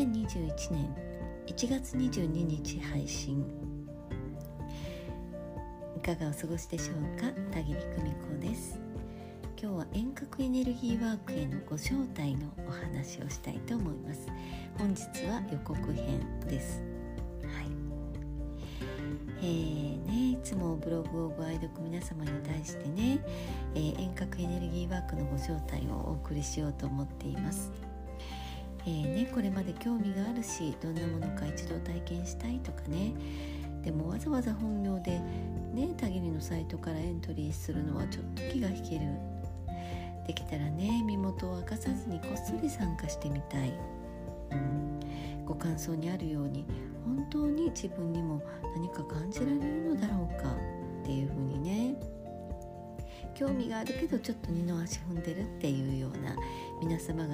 2021年1月22日配信。いかがお過ごしでしょうか？田切久美子です。今日は遠隔エネルギーワークへのご招待のお話をしたいと思います。本日は予告編です。はい。えーね、いつもブログをご愛読皆様に対してね、えー、遠隔エネルギーワークのご招待をお送りしようと思っています。えー、ね、これまで興味があるしどんなものか一度体験したいとかね。でもわざわざ本名でねたぎりのサイトからエントリーするのはちょっと気が引ける。できたらね身元を明かさずにこっそり参加してみたい、うん、ご感想にあるように本当に自分にも何か感じられるのだろうかっていうふうにね。興味があるけどちょっと二の足踏んでるっていうような皆様方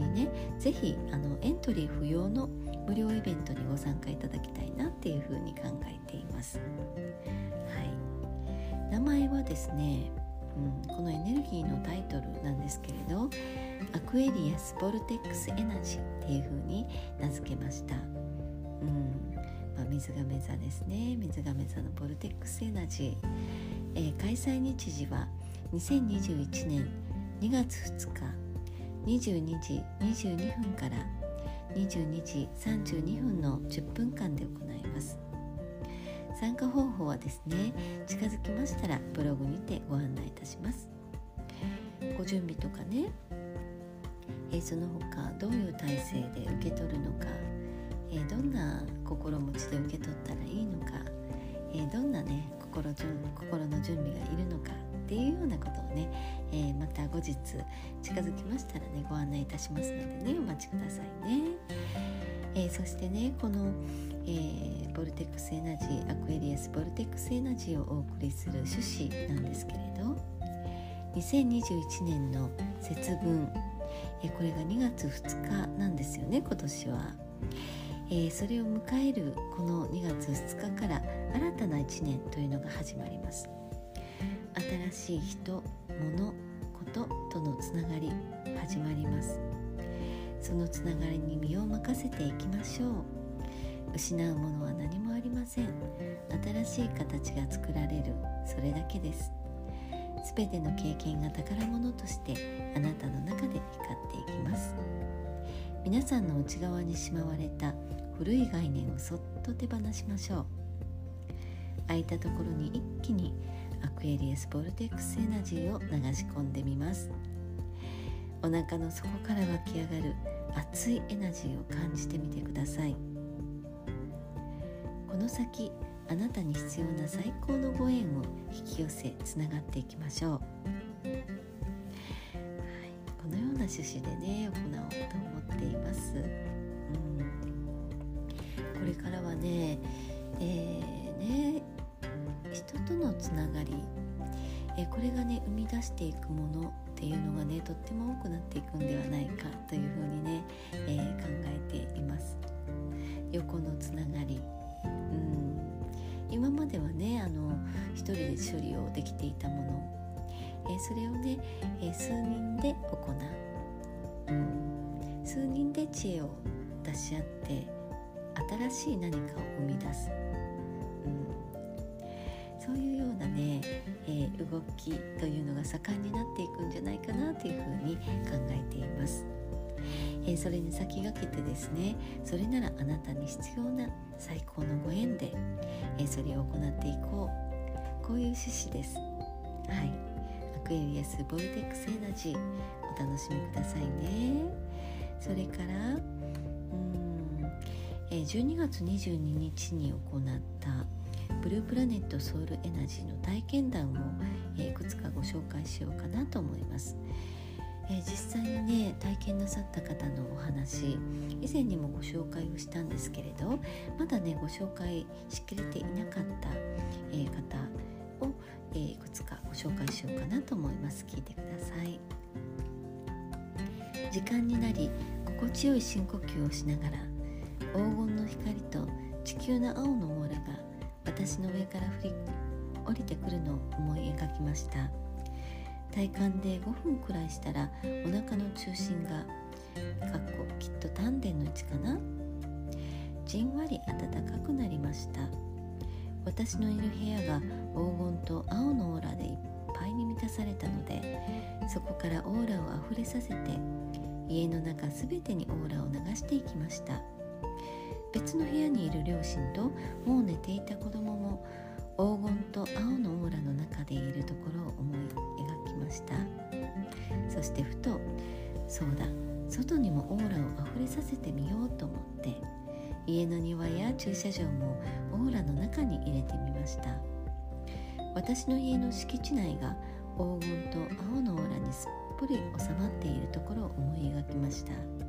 にね是非あのエントリー不要の無料イベントにご参加いただきたいなっていうふうに考えています。はい、名前はですね、うん、このエネルギーのタイトルなんですけれど Aquarius Vortex Energy っていうふうに名付けました。うんまあ、水瓶座ですね水瓶座の Vortex Energy、えー、開催日時は2021年2月2日22時22分から22時32分の10分間で行います。参加方法はですね近づきましたらブログにてご案内いたします。ご準備とかね、え、その他どういう体制で受け取るのか、え、どんな心持ちで受け取ったらいいのか、え、どんなね心心の準備がいるのかっていうようなことをね、えー、また後日近づきましたらねご案内いたしますのでねお待ちくださいね、えー、そしてねこの、えー、 Vortex Energy Aquarius Vortex Energy をお送りする趣旨なんですけれど2021年の節分、えこれが2月2日なんですよね今年は。えー、それを迎えるこの2月2日から新たな1年というのが始まります新しい人物こととのつながり始まります。そのつながりに身を任せていきましょう。失うものは何もありません。新しい形が作られる。それだけです。全ての経験が宝物としてあなたの中で光っていきます。皆さんの内側にしまわれた古い概念をそっと手放しましょう。空いたところに一気にアクエリアスボルテックスエナジーを流し込んでみます。お腹の底から湧き上がる熱いエナジーを感じてみてください。この先あなたに必要な最高のご縁を引き寄せつながっていきましょう、はい、このような趣旨でね行おうと思っています、うん、これからはね,、えー、ね人とのつながり、えこれがね生み出していくものっていうのがねとっても多くなっていくんではないかというふうにね、えー、考えています。横のつながり。うん。今まではねあの一人で処理をできていたもの、え、それをね、え、数人で行う、うん、数人で知恵を出し合って新しい何かを生み出す。そういうようなね、えー、動きというのが盛んになっていくんじゃないかなというふうに考えています。えー、それに先駆けてですねそれならあなたに必要な最高のご縁で、えー、それを行っていこうこういう趣旨です。はいアクエリアスボルテックスエナジーお楽しみくださいね。それからうんえ12月22日に行ったブループラネットソウルエナジーの体験談を、え、いくつかご紹介しようかなと思います。え、実際にね体験なさった方のお話以前にもご紹介をしたんですけれどまだねご紹介しきれていなかった、え、方を、え、いくつかご紹介しようかなと思います聞いてください時間になり心地よい深呼吸をしながら黄金の光と地球の青のオーラが私の上から降り降りてくるのを思い描きました。体感で5分くらいしたらお腹の中心がかっこきっと丹田の位置かな。じんわり暖かくなりました。私のいる部屋が黄金と青のオーラでいっぱいに満たされたのでそこからオーラをあふれさせて家の中すべてにオーラを流していきました。別の部屋にいる両親ともう寝ていた子供も黄金と青のオーラの中でいるところを思い描きました。そしてふとそうだ外にもオーラをあふれさせてみようと思って家の庭や駐車場もオーラの中に入れてみました。私の家の敷地内が黄金と青のオーラにすっぽり収まっているところを思い描きました。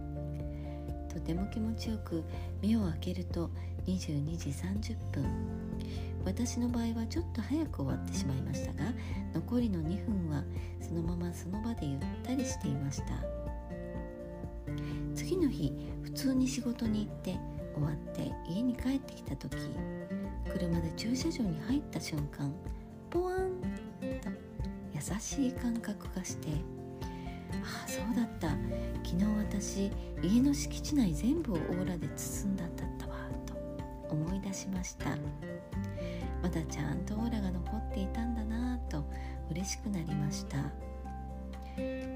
とても気持ちよく目を開けると22時30分。私の場合はちょっと早く終わってしまいましたが残りの2分はそのままその場でゆったりしていました。次の日普通に仕事に行って終わって家に帰ってきた時車で駐車場に入った瞬間ポワンと優しい感覚がしてああそうだった。昨日私家の敷地内全部をオーラで包んだんだったわと思い出しました。まだちゃんとオーラが残っていたんだなぁと嬉しくなりました。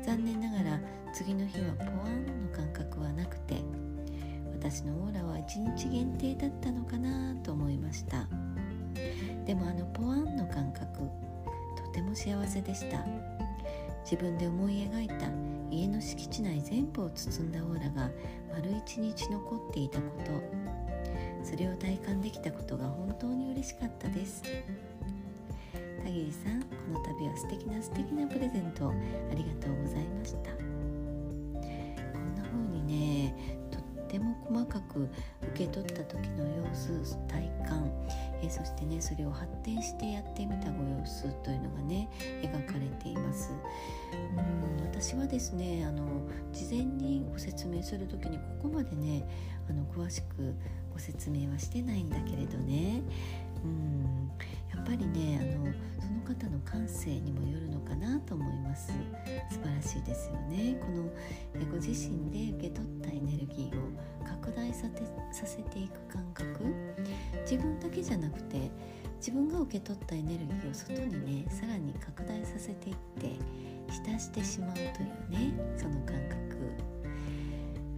残念ながら次の日はポワンの感覚はなくて私のオーラは1日限定だったのかなと思いました。でもあのポワンの感覚とても幸せでした。自分で思い描いた家の敷地内全部を包んだオーラが丸一日残っていたこと。それを体感できたことが本当に嬉しかったです。田切さんこの度は素敵な素敵なプレゼントありがとうございました。こんな風にねとっても細かく受け取った時の様子体感。えそしてねそれを発展してやってみたご様子というのがね描かれています。うん私はですねあの事前にご説明する時にここまでねあの詳しくご説明はしてないんだけれどね。うんやっぱりねあのその方の感性にもよるのかなと思います。素晴らしいですよね。このご自身で受け取ったエネルギーを拡大ささせていく感覚。自分だけじゃなくて自分が受け取ったエネルギーを外にねさらに拡大させていって浸してしまうというねその感覚。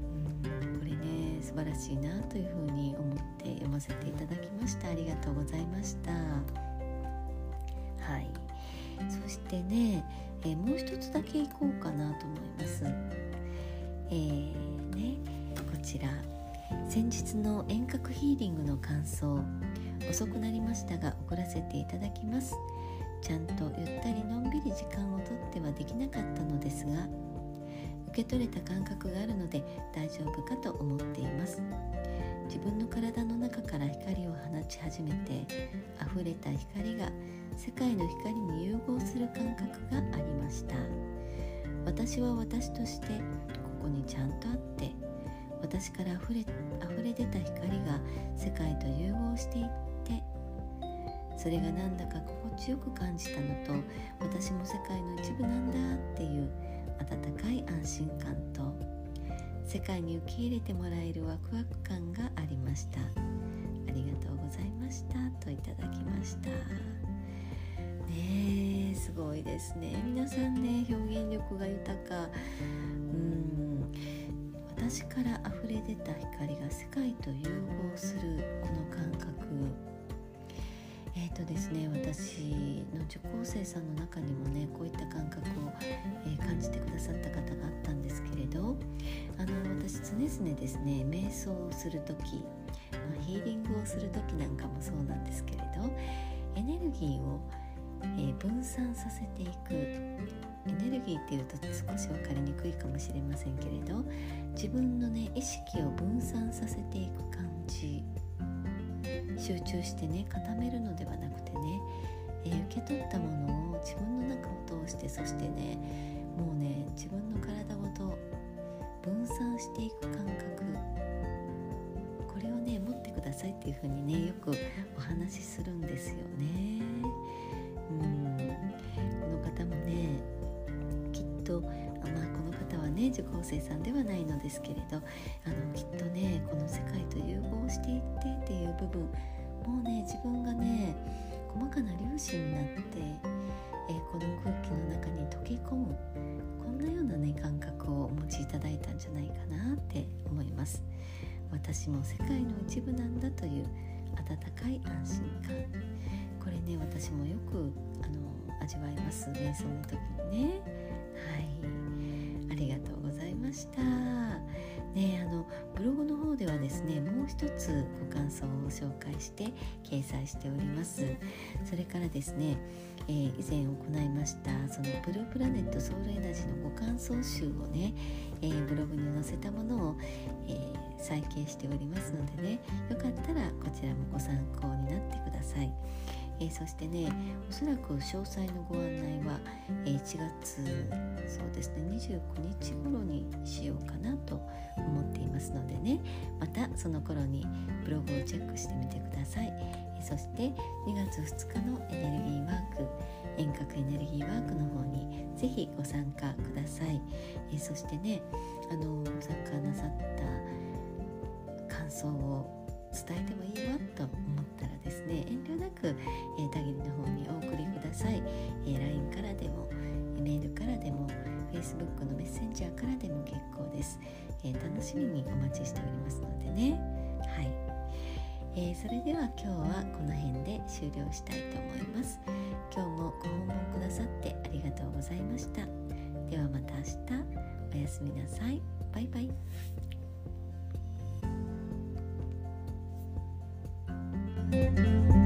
うんこれね素晴らしいなというふうに思って読ませていただきました。ありがとうございました。そしてね、えー、もう一つだけいこうかなと思います。えー、ねこちら。先日の遠隔ヒーリングの感想。遅くなりましたが送らせていただきます。ちゃんとゆったりのんびり時間をとってはできなかったのですが受け取れた感覚があるので大丈夫かと思っています。自分の体の中から光を放ち始めて溢れた光が世界の光に融合する感覚がありました。私は私としてここにちゃんとあって私から溢れ溢れ出た光が世界と融合していってそれがなんだか心地よく感じたのと私も世界の一部なんだっていう温かい安心感と世界に受け入れてもらえるワクワク感がありました。ありがとうございました。といただきました。ごいですね。皆さんね表現力が豊か。うん。私から溢れ出た光が世界と融合するこの感覚。えーとですね、私の受講生さんの中にもねこういった感覚を、えー、感じてくださった方があったんですけれど。あの私常々ですね瞑想をする時、まあ、ヒーリングをする時なんかもそうなんですけれど。エネルギーを、え、分散させていく。エネルギーっていうと少し分かりにくいかもしれませんけれど自分のね意識を分散させていく感じ。集中してね固めるのではなくてね、えー、受け取ったものを自分の中を通してそしてねもうね自分の体ごと分散していく感覚。これをね持ってくださいっていうふうにねよくお話しするんですよ。ね。生さんではないのですけれどあのきっとねこの世界と融合していってっていう部分もうね自分がね細かな粒子になって、えー、この空気の中に溶け込むこんなようなね感覚をお持ちいただいたんじゃないかなって思います。私も世界の一部なんだという温かい安心感。これね私もよくあの味わいますねその時にね。はい。ありがとう。ましたねあのブログの方ではですねもう一つご感想を紹介して掲載しておりますそれからですね、えー、以前行いましたそのブループラネットソウルエナジーのご感想集をね、えー、ブログに載せたものを、えー、再掲しておりますのでねよかったらこちらもご参考になってください。え、そしてねおそらく詳細のご案内は、え、1月そうですね29日頃にしようかなと思っていますのでね。またその頃にブログをチェックしてみてください、え、そして2月2日のエネルギーワーク遠隔エネルギーワークの方にぜひご参加ください、えそしてねあの参加なさった感想を伝えてもいいわと思ったらですね遠慮なく、えー、たぎりの方にお送りください、えー、LINE からでもメールからでも Facebook のメッセンジャーからでも結構です、えー、楽しみにお待ちしておりますのでね。はい、えそれでは今日はこの辺で終了したいと思います。今日もご訪問くださってありがとうございました。ではまた明日。おやすみなさい。バイバイ。Música